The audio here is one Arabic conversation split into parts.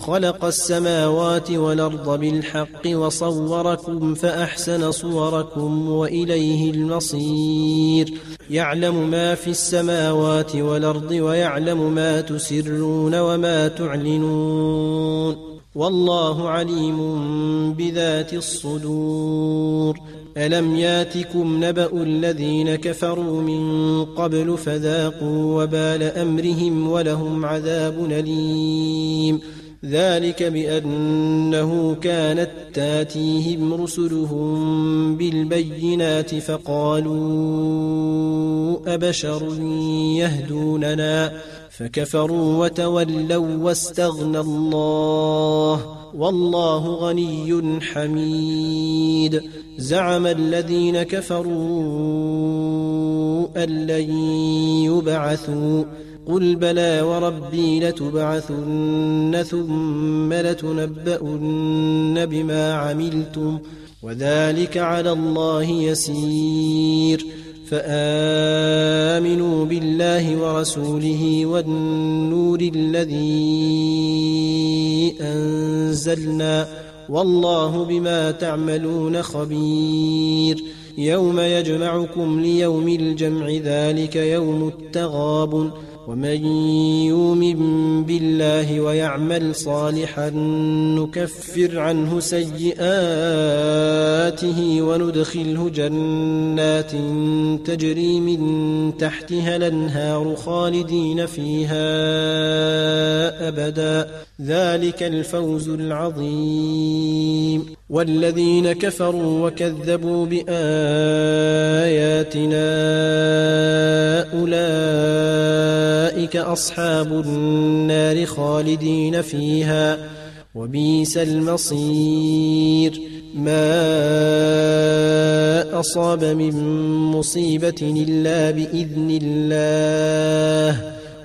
خلق السماوات والأرض بالحق وصوركم فأحسن صوركم وإليه المصير. يعلم ما في السماوات والأرض ويعلم ما تسرون وما تعلنون. والله عليم بذات الصدور. ألم ياتكم نبأ الذين كفروا من قبل فذاقوا وبال أمرهم ولهم عذاب أليم. ذلك بأنه كانت تاتيهم رسلهم بالبينات فقالوا أبشر يهدوننا فكفروا وتولوا واستغنى الله والله غني حميد زعم الذين كفروا أن لن يبعثوا قل بلى وربي لتبعثن ثم لتنبؤن بما عملتم وذلك على الله يسير فامنوا بالله ورسوله والنور الذي انزلنا والله بما تعملون خبير يوم يجمعكم ليوم الجمع ذلك يوم التغابن ومن يؤمن بالله ويعمل صالحا نكفر عنه سيئاته وندخله جنات تجري من تحتها الأنهار خالدين فيها أبدا. ذلك الفوز العظيم. والذين كفروا وكذبوا بآياتنا أولئك أصحاب النار خالدين فيها وبئس المصير ما أصاب من مصيبة إلا بإذن الله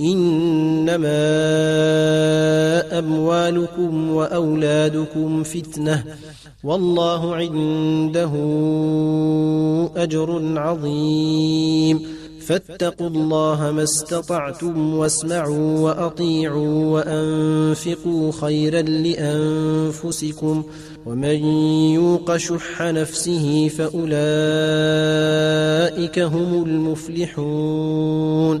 إنما أموالكم وأولادكم فتنة والله عنده أجر عظيم. فاتقوا الله ما استطعتم واسمعوا وأطيعوا وأنفقوا خيرا لأنفسكم ومن يوق شح نفسه فأولئك هم المفلحون.